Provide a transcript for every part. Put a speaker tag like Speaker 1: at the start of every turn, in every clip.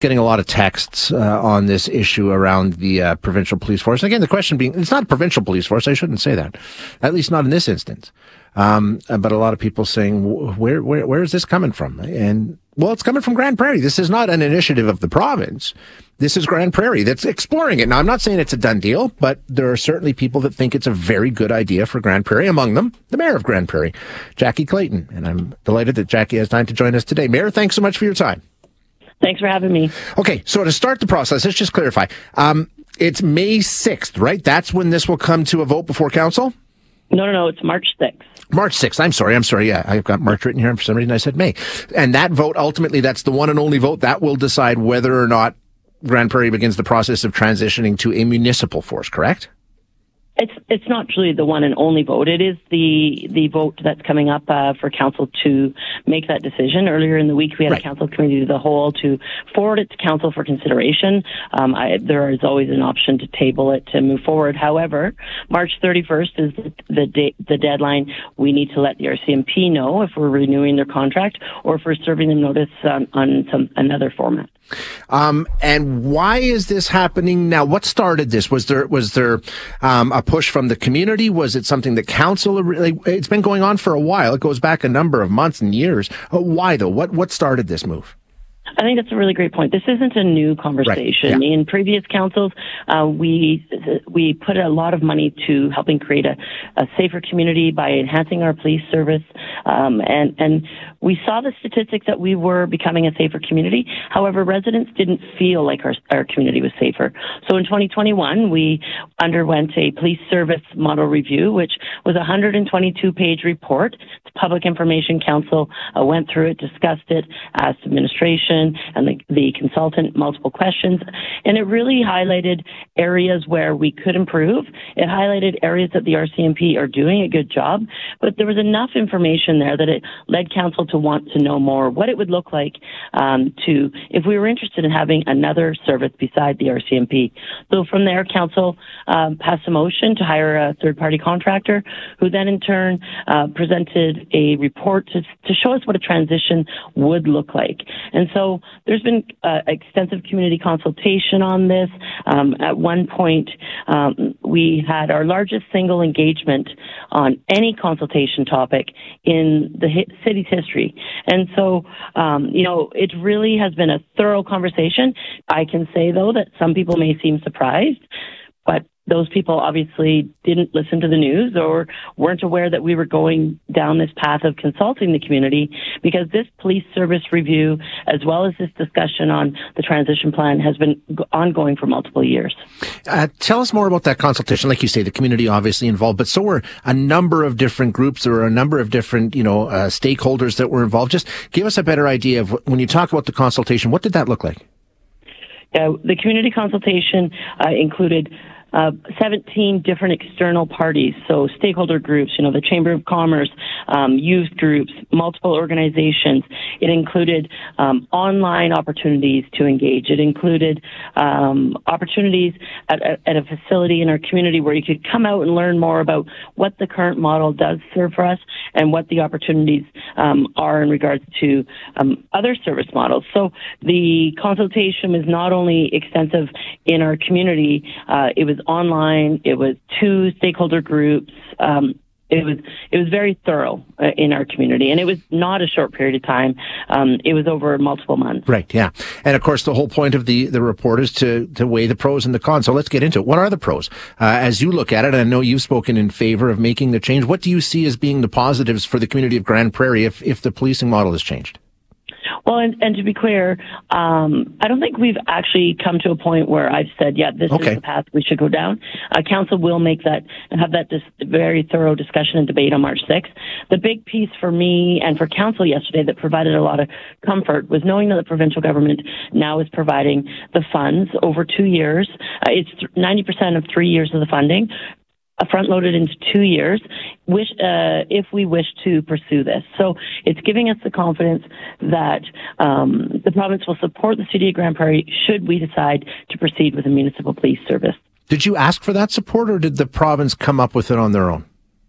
Speaker 1: getting a lot of texts uh, on this issue around the uh, provincial police force. again, the question being, it's not provincial police force. I shouldn't say that, at least not in this instance. Um, but a lot of people saying, where, where, where is this coming from? And well, it's coming from Grande Prairie. This is not an initiative of the province. This is Grande Prairie that's exploring it. Now, I'm not saying it's a done deal, but there are certainly people that think it's a very good idea for Grande Prairie. Among them, the mayor of Grande Prairie, Jackie Clayton. And I'm delighted that Jackie has time to join us today. Mayor, thanks so much for your time.
Speaker 2: Thanks for having me.
Speaker 1: Okay, so to start the process, let's just clarify. Um, it's May 6th, right? That's when this will come to a vote before council?
Speaker 2: No, no, no. It's March 6th.
Speaker 1: March 6th. I'm sorry. I'm sorry. Yeah, I've got March written here. And for some reason, I said May. And that vote, ultimately, that's the one and only vote that will decide whether or not Grande Prairie begins the process of transitioning to a municipal force, correct?
Speaker 2: It's it's not truly the one and only vote. It is the the vote that's coming up uh, for council to make that decision. Earlier in the week, we had right. a council committee of the whole to forward it to council for consideration. Um, I, there is always an option to table it to move forward. However, March 31st is the the, da- the deadline. We need to let the RCMP know if we're renewing their contract or if we're serving them notice on, on some another format.
Speaker 1: Um, and why is this happening now? What started this? Was there was there um, a push from the community? Was it something that council? Like, it's been going on for a while. It goes back a number of months and years. Uh, why though? What what started this move?
Speaker 2: I think that's a really great point. This isn't a new conversation. Right. Yeah. In previous councils, uh, we we put a lot of money to helping create a, a safer community by enhancing our police service, um, and and we saw the statistics that we were becoming a safer community. However, residents didn't feel like our our community was safer. So in 2021, we underwent a police service model review, which was a 122 page report. The Public Information Council uh, went through it, discussed it, asked administration and the, the consultant multiple questions. And it really highlighted areas where we could improve. It highlighted areas that the RCMP are doing a good job, but there was enough information there that it led council to want to know more what it would look like um, to if we were interested in having another service beside the RCMP. So from there, council um, passed a motion to hire a third party contractor who then in turn uh, presented a report to, to show us what a transition would look like. And so there's been uh, extensive community consultation on this. Um, at one point, um, we had our largest single engagement on any consultation topic in the city's history. And so, um, you know, it really has been a thorough conversation. I can say, though, that some people may seem surprised, but those people obviously didn't listen to the news or weren't aware that we were going down this path of consulting the community because this police service review, as well as this discussion on the transition plan, has been ongoing for multiple years.
Speaker 1: Uh, tell us more about that consultation. Like you say, the community obviously involved, but so were a number of different groups. There were a number of different, you know, uh, stakeholders that were involved. Just give us a better idea of when you talk about the consultation. What did that look like?
Speaker 2: Uh, the community consultation uh, included uh, 17 different external parties, so stakeholder groups, you know, the Chamber of Commerce, um, youth groups, multiple organizations. It included um, online opportunities to engage. It included um, opportunities at, at, a facility in our community where you could come out and learn more about what the current model does serve for us and what the opportunities um, are in regards to um, other service models. So the consultation was not only extensive in our community, uh, it was online. It was two stakeholder groups. Um, it was it was very thorough uh, in our community, and it was not a short period of time. Um, it was over multiple months.
Speaker 1: Right. Yeah. And of course, the whole point of the the report is to to weigh the pros and the cons. So let's get into it. What are the pros uh, as you look at it? I know you've spoken in favor of making the change. What do you see as being the positives for the community of Grande Prairie if if the policing model has changed?
Speaker 2: Well, and, and to be clear, um, I don't think we've actually come to a point where I've said, yeah, this okay. is the path we should go down. Uh, council will make that and have that dis- very thorough discussion and debate on March 6th. The big piece for me and for council yesterday that provided a lot of comfort was knowing that the provincial government now is providing the funds over two years. Uh, it's 90% of three years of the funding front loaded into two years uh, if we wish to pursue this. So it's giving us the confidence that um, the province will support the city of Grande Prairie should we decide to proceed with a municipal police service.
Speaker 1: Did you ask for that support or did the province come up with it on their own?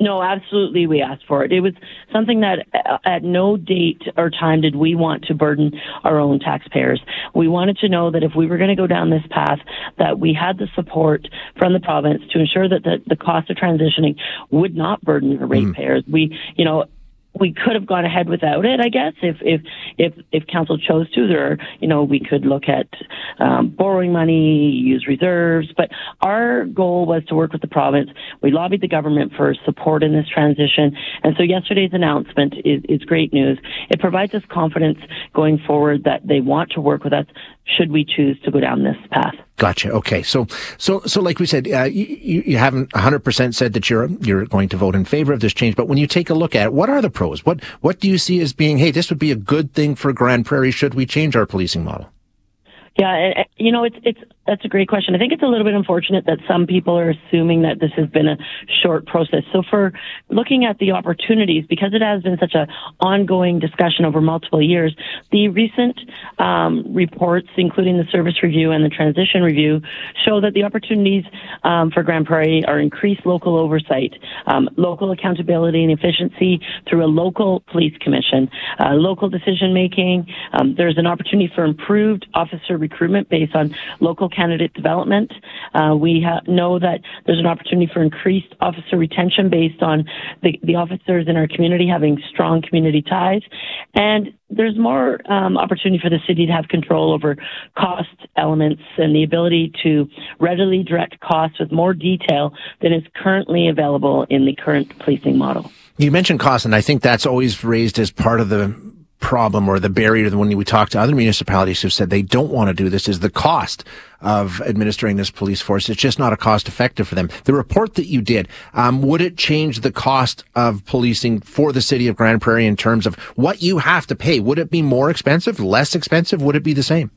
Speaker 2: No, absolutely, we asked for it. It was something that uh, at no date or time did we want to burden our own taxpayers. We wanted to know that if we were going to go down this path, that we had the support from the province to ensure that the, the cost of transitioning would not burden the ratepayers. Mm. We, you know, we could have gone ahead without it, I guess, if if if if council chose to. There, you know, we could look at um, borrowing money, use reserves, but our goal was to work with the province. We lobbied the government for support in this transition, and so yesterday's announcement is, is great news. It provides us confidence going forward that they want to work with us should we choose to go down this path.
Speaker 1: Gotcha. Okay. So, so, so, like we said, uh, you, you haven't 100% said that you're, you're going to vote in favor of this change, but when you take a look at it, what are the pros? What, what do you see as being, hey, this would be a good thing for Grande Prairie should we change our policing model?
Speaker 2: Yeah, you know, it's it's that's a great question. I think it's a little bit unfortunate that some people are assuming that this has been a short process. So for looking at the opportunities, because it has been such a ongoing discussion over multiple years, the recent um, reports, including the service review and the transition review, show that the opportunities um, for Grande Prairie are increased local oversight, um, local accountability and efficiency through a local police commission, uh, local decision making. Um, there's an opportunity for improved officer recruitment based on local candidate development. Uh, we ha- know that there's an opportunity for increased officer retention based on the, the officers in our community having strong community ties. And there's more um, opportunity for the city to have control over cost elements and the ability to readily direct costs with more detail than is currently available in the current policing model.
Speaker 1: You mentioned cost, and I think that's always raised as part of the problem or the barrier when we talk to other municipalities who've said they don't want to do this is the cost of administering this police force. It's just not a cost effective for them. The report that you did, um, would it change the cost of policing for the city of Grande Prairie in terms of what you have to pay? Would it be more expensive, less expensive? Would it be the same?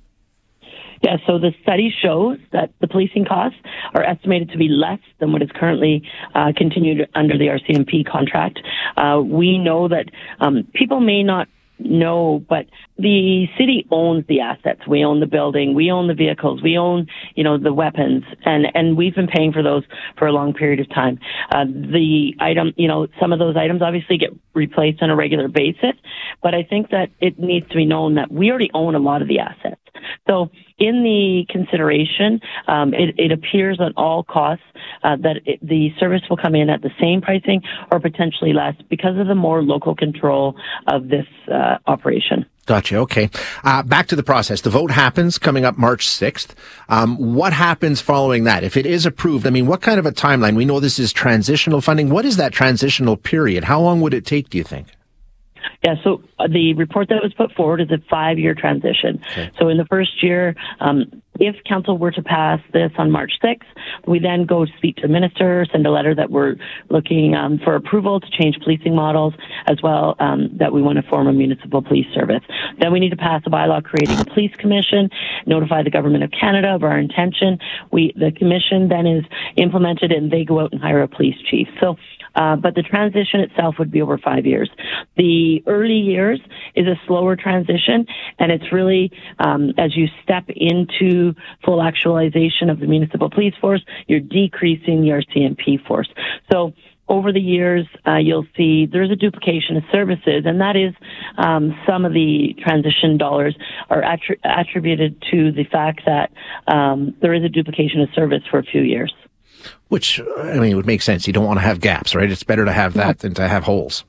Speaker 2: Yeah, so the study shows that the policing costs are estimated to be less than what is currently uh, continued under the RCMP contract. Uh, we know that um, people may not no, but the city owns the assets. We own the building. We own the vehicles. We own, you know, the weapons, and and we've been paying for those for a long period of time. Uh, the item, you know, some of those items obviously get replaced on a regular basis, but I think that it needs to be known that we already own a lot of the assets. So in the consideration, um, it, it, appears on all costs uh, that it, the service will come in at the same pricing or potentially less because of the more local control of this uh, operation.
Speaker 1: Gotcha. Okay. Uh, back to the process. The vote happens coming up March 6th. Um, what happens following that? If it is approved, I mean, what kind of a timeline? We know this is transitional funding. What is that transitional period? How long would it take, do you think?
Speaker 2: Yeah, so uh, the report that was put forward is a five year transition. Okay. So in the first year, um, if council were to pass this on March 6th, we then go speak to the minister, send a letter that we're looking um, for approval to change policing models, as well um, that we want to form a municipal police service. Then we need to pass a bylaw creating a police commission, notify the government of Canada of our intention. We the commission then is implemented and they go out and hire a police chief. So uh, but the transition itself would be over five years. The early years is a slower transition, and it's really um, as you step into full actualization of the municipal police force, you're decreasing the RCMP force. So over the years, uh, you'll see there's a duplication of services, and that is um, some of the transition dollars are attri- attributed to the fact that um, there is a duplication of service for a few years.
Speaker 1: Which, I mean, it would make sense. You don't want to have gaps, right? It's better to have that than to have holes.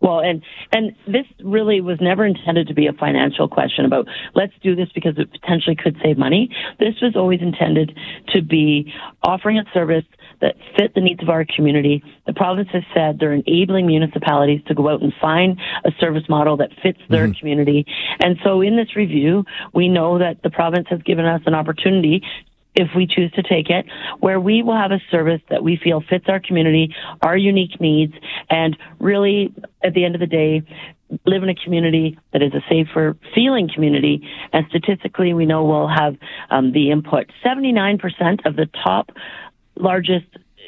Speaker 2: Well, and and this really was never intended to be a financial question about let's do this because it potentially could save money. This was always intended to be offering a service that fit the needs of our community. The province has said they're enabling municipalities to go out and find a service model that fits their mm-hmm. community. And so in this review, we know that the province has given us an opportunity if we choose to take it, where we will have a service that we feel fits our community, our unique needs, and really, at the end of the day, live in a community that is a safer feeling community. And statistically, we know we'll have um, the input. 79% of the top largest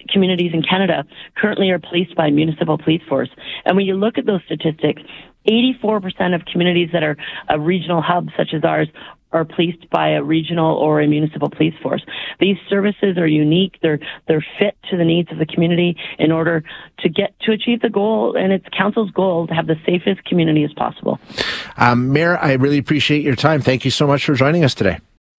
Speaker 2: communities in Canada currently are policed by municipal police force. And when you look at those statistics, 84% of communities that are a regional hub such as ours are policed by a regional or a municipal police force. These services are unique. They're they're fit to the needs of the community in order to get to achieve the goal, and it's council's goal to have the safest community as possible.
Speaker 1: Um, Mayor, I really appreciate your time. Thank you so much for joining us today.